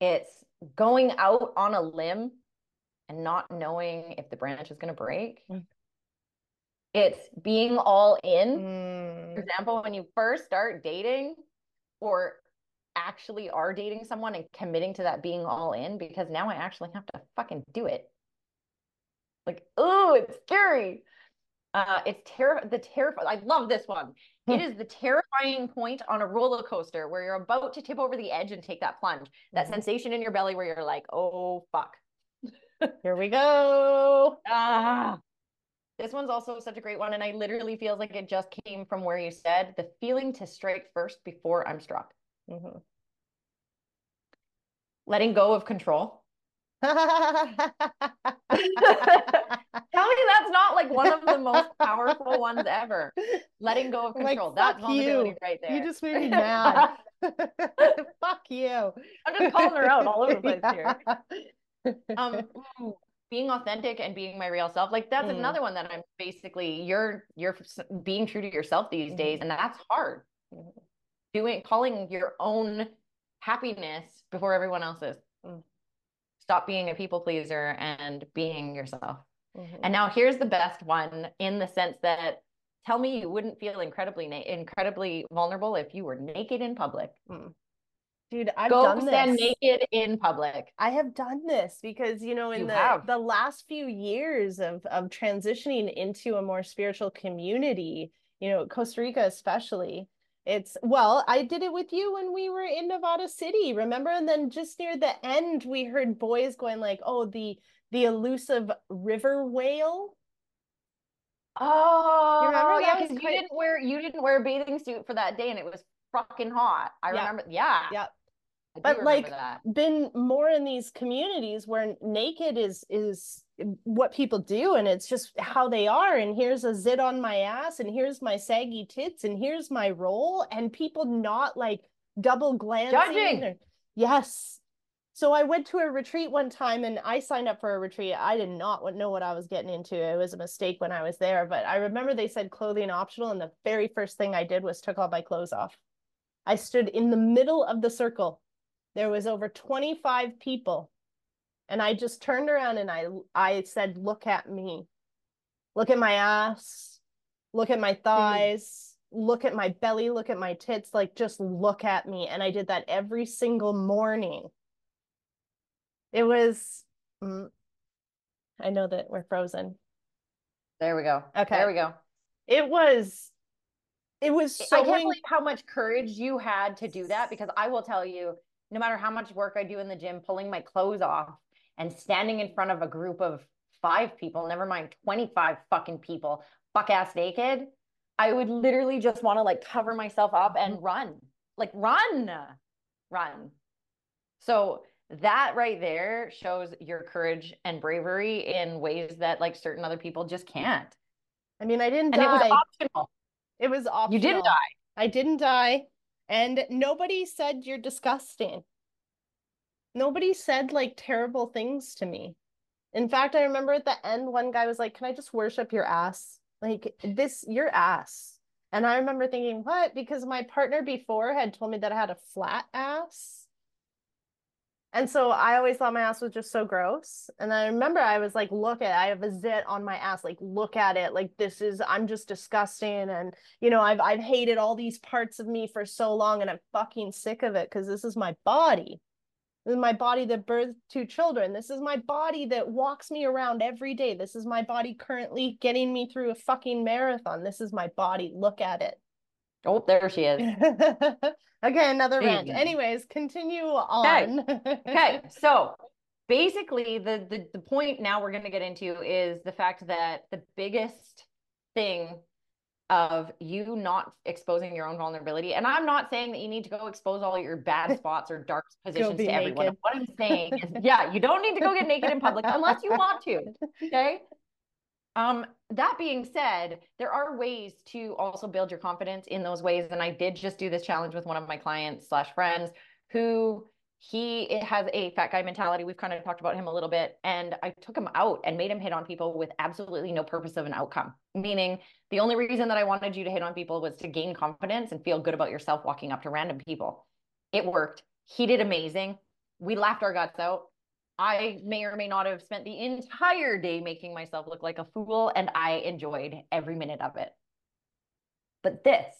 It's going out on a limb and not knowing if the branch is going to break. Mm. It's being all in. For Mm, example, when you first start dating or actually are dating someone and committing to that being all in, because now I actually have to fucking do it. Like, oh, it's scary. Uh, it's terror. The terrifying. I love this one. It is the terrifying point on a roller coaster where you're about to tip over the edge and take that plunge. That Mhm. sensation in your belly where you're like, oh fuck. Here we go. Ah. This one's also such a great one, and I literally feels like it just came from where you said the feeling to strike first before I'm struck. Mhm. Letting go of control. Mm-hmm. Tell me that's not like one of the most powerful ones ever. Letting go of I'm like, control. that's vulnerability you. right there. You just made me mad. Fuck you. I'm just calling her out all over the place here. Um being authentic and being my real self like that's Mm. another one that i'm basically you're you're being true to yourself these days Mhm. and that's hard Mhm. doing calling your own happiness before everyone else's Mm. Stop being a people pleaser and being yourself. Mhm. And now here's the best one in the sense that tell me you wouldn't feel incredibly na- incredibly vulnerable if you were naked in public. Dude, I've Go done stand this. naked in public. I have done this because you know in You the have. the last few years of of transitioning into a more spiritual community, you know, Costa Rica especially, it's well, I did it with you when we were in Nevada City, remember? And then just near the end we heard boys going like, "Oh, the the elusive river whale." Oh, remember yeah, because you didn't wear you didn't wear a bathing suit for that day, and it was fucking hot. I Yeah. remember. Yeah, Yeah. But, like, that. been more in these communities where naked is is what people do and it's just how they are and here's a zit on my ass and here's my saggy tits and here's my roll and people not like double glancing Judging. or- yes. So i went to a retreat one time and i signed up for a retreat. I did not know what i was getting into. It was a mistake when i was there but i remember they said clothing optional and the very first thing i did was took all my clothes off. I stood in the middle of the circle there was over 25 people. And i just turned around and i i said look at me. Look at my ass. Look at my thighs. Look at my belly. Look at my tits. Like just look at me. And i did that every single morning. It was mm, i know that we're frozen. There we go. Okay. There we go. it was it was so I can't believe how much courage you had to do that because I will tell you, no matter how much work I do in the gym, pulling my clothes off and standing in front of a group of five people, never mind 25 fucking people, fuck ass naked, I would literally just want to like cover myself up and mm-hmm. run. Like run, run. So that right there shows your courage and bravery in ways that like certain other people just can't. i mean i didn't And it was die optional. it was optional You didn't die. I didn't die. And nobody said you're disgusting. Nobody said like terrible things to me. In fact, I remember at the end, one guy was like, Can I just worship your ass? Like, this, your ass. And I remember thinking, What? Because my partner before had told me that I had a flat ass. And so I always thought my ass was just so gross. And I remember I was like, Look at, I have a zit on my ass. Like, look at it. Like, this is, I'm just disgusting. And you know, I've I've hated all these parts of me for so long and I'm fucking sick of it because this is my body. This is my body that birthed two children. This is my body that walks me around every day. This is my body currently getting me through a fucking marathon. This is my body. Look at it. Oh, there she is. okay, another rant. Anyways, continue on. okay so basically the, the the point now we're going to get into is the fact that the biggest thing of you not exposing your own vulnerability and i'm not saying that you need to go expose all your bad spots or dark positions to everyone naked. what i'm saying is yeah you don't need to go get naked in public unless you want to okay um that being said there are ways to also build your confidence in those ways and i did just do this challenge with one of my clients slash friends who he has a fat guy mentality. We've kind of talked about him a little bit and i took him out and made him hit on people with absolutely no purpose of an outcome. Meaning the only reason that i wanted you to hit on people was to gain confidence and feel good about yourself walking up to random people. It worked. He did amazing. We laughed our guts out I may or may not have spent the entire day making myself look like a fool, and I enjoyed every minute of it. But this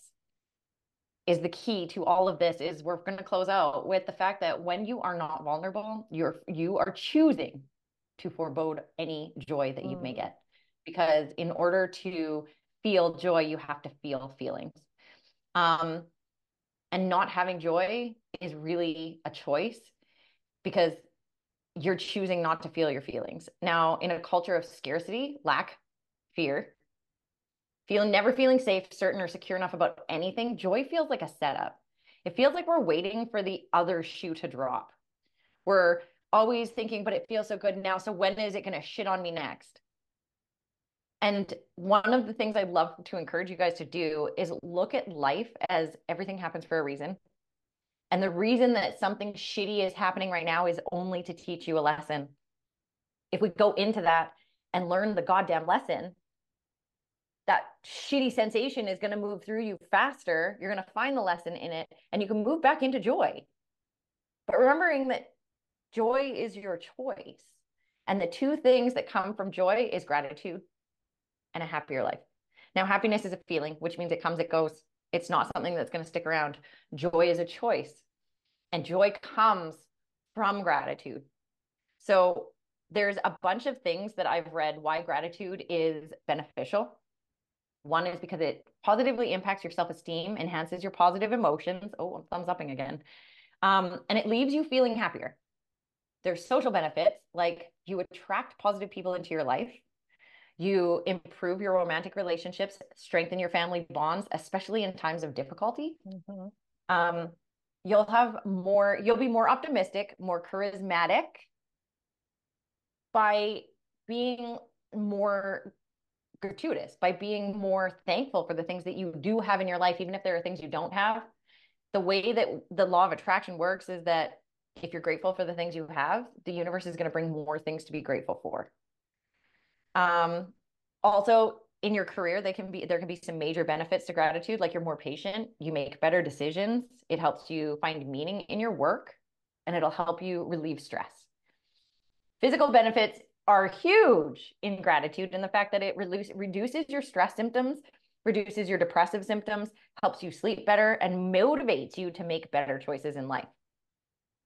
is the key to all of this is we're going to close out with the fact that when you are not vulnerable, you're you are choosing to forebode any joy that you may Mm. get. Because in order to feel joy, you have to feel feelings. Um, and not having joy is really a choice because you're choosing not to feel your feelings. Now, in a culture of scarcity, lack, fear, feeling never feeling safe, certain, or secure enough about anything, joy feels like a setup. It feels like we're waiting for the other shoe to drop. We're always thinking, but it feels so good now. So when is it going to shit on me next? And one of the things I'd love to encourage you guys to do is look at life as everything happens for a reason. And the reason that something shitty is happening right now is only to teach you a lesson. If we go into that and learn the goddamn lesson, that shitty sensation is going to move through you faster. You're going to find the lesson in it and you can move back into joy. But remembering that joy is your choice. And the two things that come from joy is gratitude and a happier life. Now, happiness is a feeling, which means it comes, it goes. It's not something that's going to stick around. Joy is a choice, and joy comes from gratitude. So, there's a bunch of things that I've read why gratitude is beneficial. One is because it positively impacts your self esteem, enhances your positive emotions. Oh, I'm thumbs upping again. Um, and it leaves you feeling happier. There's social benefits like you attract positive people into your life you improve your romantic relationships, strengthen your family bonds, especially in times of difficulty. Mm-hmm. Um, you'll have more, you'll be more optimistic, more charismatic by being more gratuitous, by being more thankful for the things that you do have in your life, even if there are things you don't have. The way that the law of attraction works is that if you're grateful for the things you have, the universe is going to bring more things to be grateful for. Um, also in your career, they can be there can be some major benefits to gratitude, like you're more patient, you make better decisions, it helps you find meaning in your work, and it'll help you relieve stress. Physical benefits are huge in gratitude and the fact that it reduce, reduces your stress symptoms, reduces your depressive symptoms, helps you sleep better, and motivates you to make better choices in life.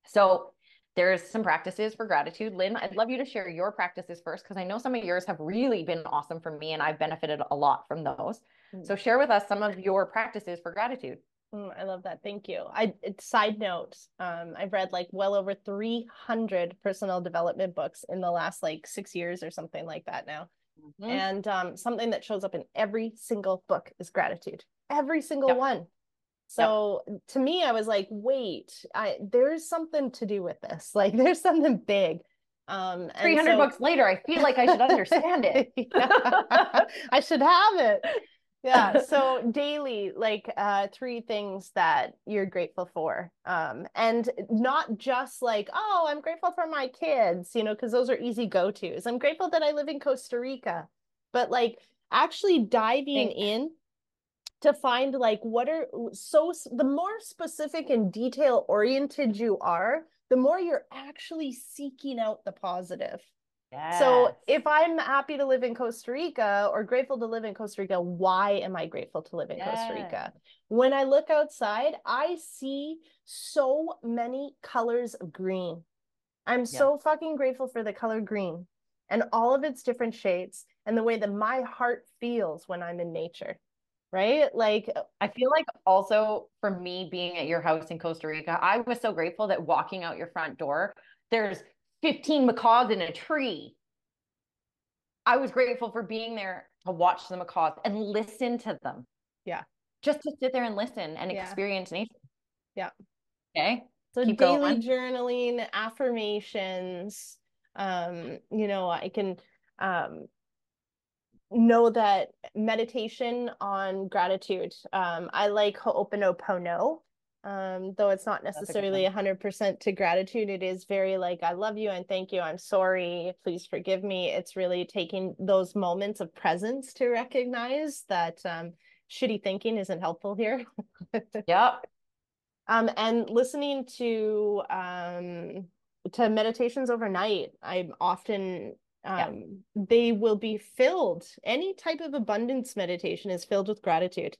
So there's some practices for gratitude. Lynn, I'd love you to share your practices first because I know some of yours have really been awesome for me and I've benefited a lot from those. Mm. So share with us some of your practices for gratitude. Mm, I love that. Thank you. I side note, um, I've read like well over 300 personal development books in the last like six years or something like that now. Mm-hmm. And um, something that shows up in every single book is gratitude. Every single yep. one. So yep. to me, I was like, wait, I, there's something to do with this. Like there's something big. Um, 300 so... bucks later, I feel like I should understand it. I should have it. Yeah. So daily, like uh, three things that you're grateful for. Um, and not just like, oh, I'm grateful for my kids, you know, because those are easy go-tos. I'm grateful that I live in Costa Rica, but like actually diving Thanks. in to find like what are so the more specific and detail oriented you are the more you're actually seeking out the positive yes. so if i'm happy to live in costa rica or grateful to live in costa rica why am i grateful to live in yes. costa rica when i look outside i see so many colors of green i'm yes. so fucking grateful for the color green and all of its different shades and the way that my heart feels when i'm in nature right? Like, I feel like also for me being at your house in Costa Rica, I was so grateful that walking out your front door, there's 15 macaws in a tree. I was grateful for being there to watch the macaws and listen to them. Yeah. Just to sit there and listen and yeah. experience nature. Yeah. Okay. So Keep daily going. journaling, affirmations. Um, you know, I can um know that meditation on gratitude. Um, I like Ho'oponopono, um, though it's not necessarily 100% to gratitude. It is very like, I love you and thank you. I'm sorry. Please forgive me. It's really taking those moments of presence to recognize that um, shitty thinking isn't helpful here. yep. Um, and listening to um, to meditations overnight. I'm often um, yeah. they will be filled. Any type of abundance meditation is filled with gratitude.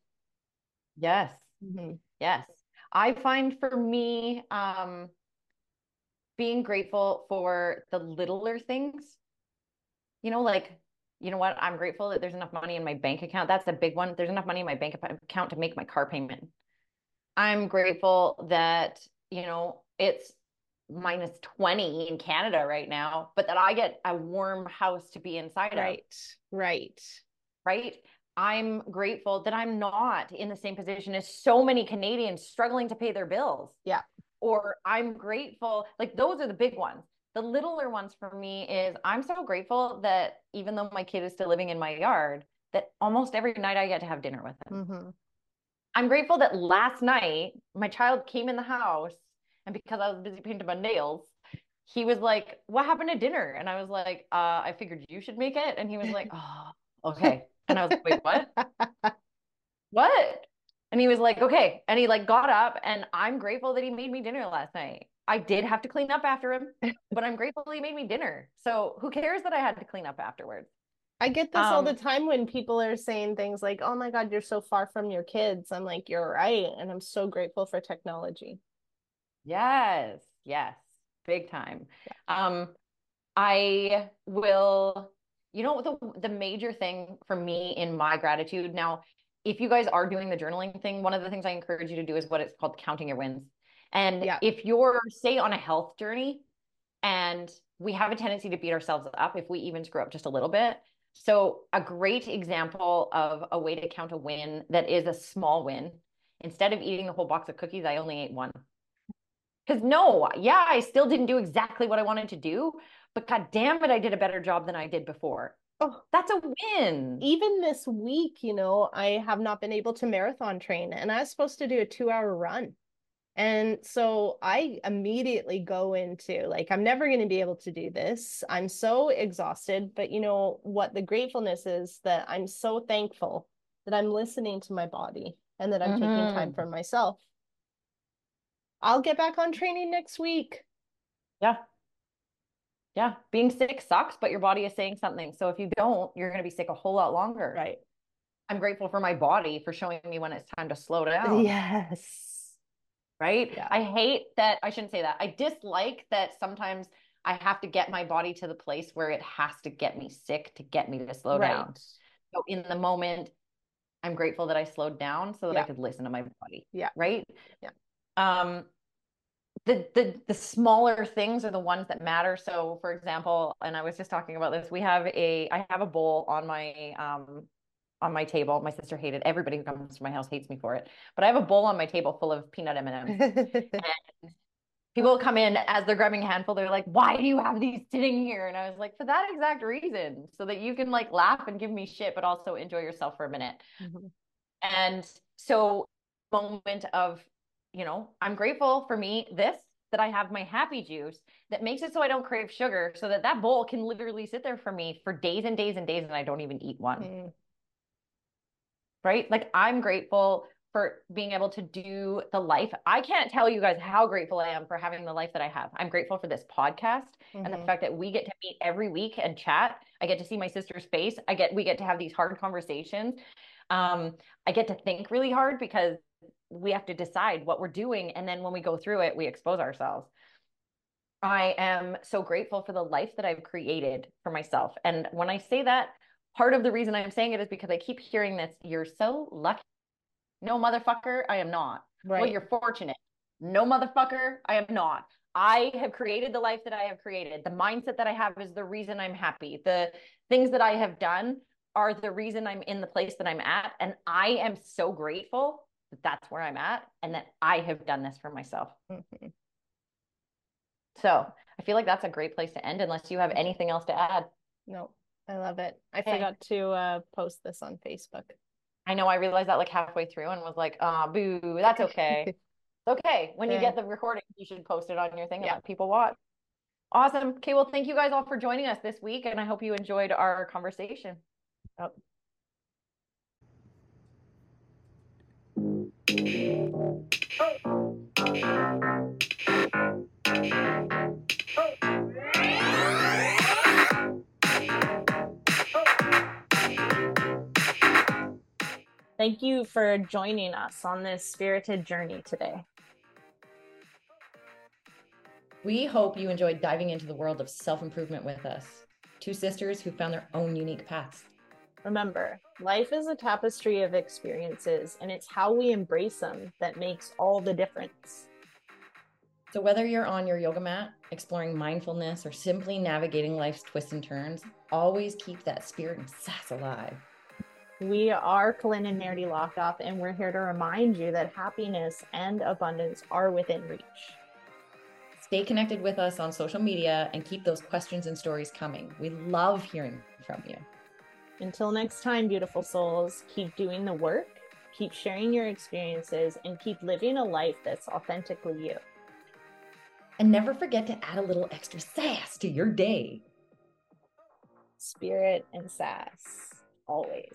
Yes. Mm-hmm. Yes. I find for me, um, being grateful for the littler things, you know, like, you know what? I'm grateful that there's enough money in my bank account. That's a big one. There's enough money in my bank account to make my car payment. I'm grateful that, you know, it's minus 20 in Canada right now, but that I get a warm house to be inside right, of. Right. Right. I'm grateful that I'm not in the same position as so many Canadians struggling to pay their bills. Yeah. Or I'm grateful, like those are the big ones. The littler ones for me is I'm so grateful that even though my kid is still living in my yard, that almost every night I get to have dinner with him. Mm-hmm. I'm grateful that last night my child came in the house and because I was busy painting my nails, he was like, What happened to dinner? And I was like, uh, I figured you should make it. And he was like, Oh, okay. And I was like, Wait, what? what? And he was like, Okay. And he like got up and I'm grateful that he made me dinner last night. I did have to clean up after him, but I'm grateful he made me dinner. So who cares that I had to clean up afterwards? I get this um, all the um, time when people are saying things like, "Oh my god, you're so far from your kids." I'm like, "You're right." And I'm so grateful for technology. Yes. Yes. Big time. Yeah. Um I will you know the the major thing for me in my gratitude now if you guys are doing the journaling thing, one of the things I encourage you to do is what it's called counting your wins. And yeah. if you're, say, on a health journey, and we have a tendency to beat ourselves up if we even screw up just a little bit. So, a great example of a way to count a win that is a small win. Instead of eating the whole box of cookies, I only ate one. Because no, yeah, I still didn't do exactly what I wanted to do, but god damn it, I did a better job than I did before. Oh, that's a win. Even this week, you know, I have not been able to marathon train and I was supposed to do a two hour run. And so I immediately go into like, I'm never going to be able to do this. I'm so exhausted. But you know what? The gratefulness is that I'm so thankful that I'm listening to my body and that I'm mm-hmm. taking time mm-hmm. for myself. I'll get back on training next week. Yeah. Yeah. Being sick sucks, but your body is saying something. So if you don't, you're going to be sick a whole lot longer. Right. I'm grateful for my body for showing me when it's time to slow down. Yes right? Yeah. I hate that. I shouldn't say that. I dislike that sometimes I have to get my body to the place where it has to get me sick to get me to slow right. down. So in the moment, I'm grateful that I slowed down so that yeah. I could listen to my body. Yeah. Right. Yeah. Um, the the the smaller things are the ones that matter. So, for example, and I was just talking about this. We have a I have a bowl on my um on my table. My sister hated everybody who comes to my house hates me for it. But I have a bowl on my table full of peanut M&Ms. people come in as they're grabbing a handful. They're like, "Why do you have these sitting here?" And I was like, "For that exact reason, so that you can like laugh and give me shit, but also enjoy yourself for a minute." Mm-hmm. And so, moment of, you know, I'm grateful for me. This that I have my happy juice that makes it so I don't crave sugar, so that that bowl can literally sit there for me for days and days and days, and I don't even eat one. Mm right? Like I'm grateful for being able to do the life. I can't tell you guys how grateful I am for having the life that I have. I'm grateful for this podcast mm-hmm. and the mm-hmm. fact that we get to meet every week and chat. I get to see my sister's face. I get we get to have these hard conversations. Um, I get to think really hard because we have to decide what we're doing and then when we go through it, we expose ourselves. I am so grateful for the life that I've created for myself. And when I say that, part of the reason I'm saying it is because I keep hearing this. You're so lucky. No, motherfucker, I am not. Right. Well, you're fortunate. No, motherfucker, I am not. I have created the life that I have created. The mindset that I have is the reason I'm happy. The things that I have done are the reason I'm in the place that I'm at. And I am so grateful that that's where I'm at and that I have done this for myself. Mm-hmm. So I feel like that's a great place to end unless you have anything else to add. No. I love it. I okay. forgot to uh, post this on Facebook. I know. I realized that like halfway through and was like, ah, oh, boo, that's okay. okay. When you get the recording, you should post it on your thing yeah. let people watch. Awesome. Okay. Well, thank you guys all for joining us this week. And I hope you enjoyed our conversation. Oh. Thank you for joining us on this spirited journey today. We hope you enjoyed diving into the world of self improvement with us. Two sisters who found their own unique paths. Remember, life is a tapestry of experiences, and it's how we embrace them that makes all the difference. So, whether you're on your yoga mat, exploring mindfulness, or simply navigating life's twists and turns, always keep that spirit and sass alive. We are Colleen and Meredy Lockoff, and we're here to remind you that happiness and abundance are within reach. Stay connected with us on social media and keep those questions and stories coming. We love hearing from you. Until next time, beautiful souls, keep doing the work, keep sharing your experiences, and keep living a life that's authentically you. And never forget to add a little extra sass to your day. Spirit and sass, always.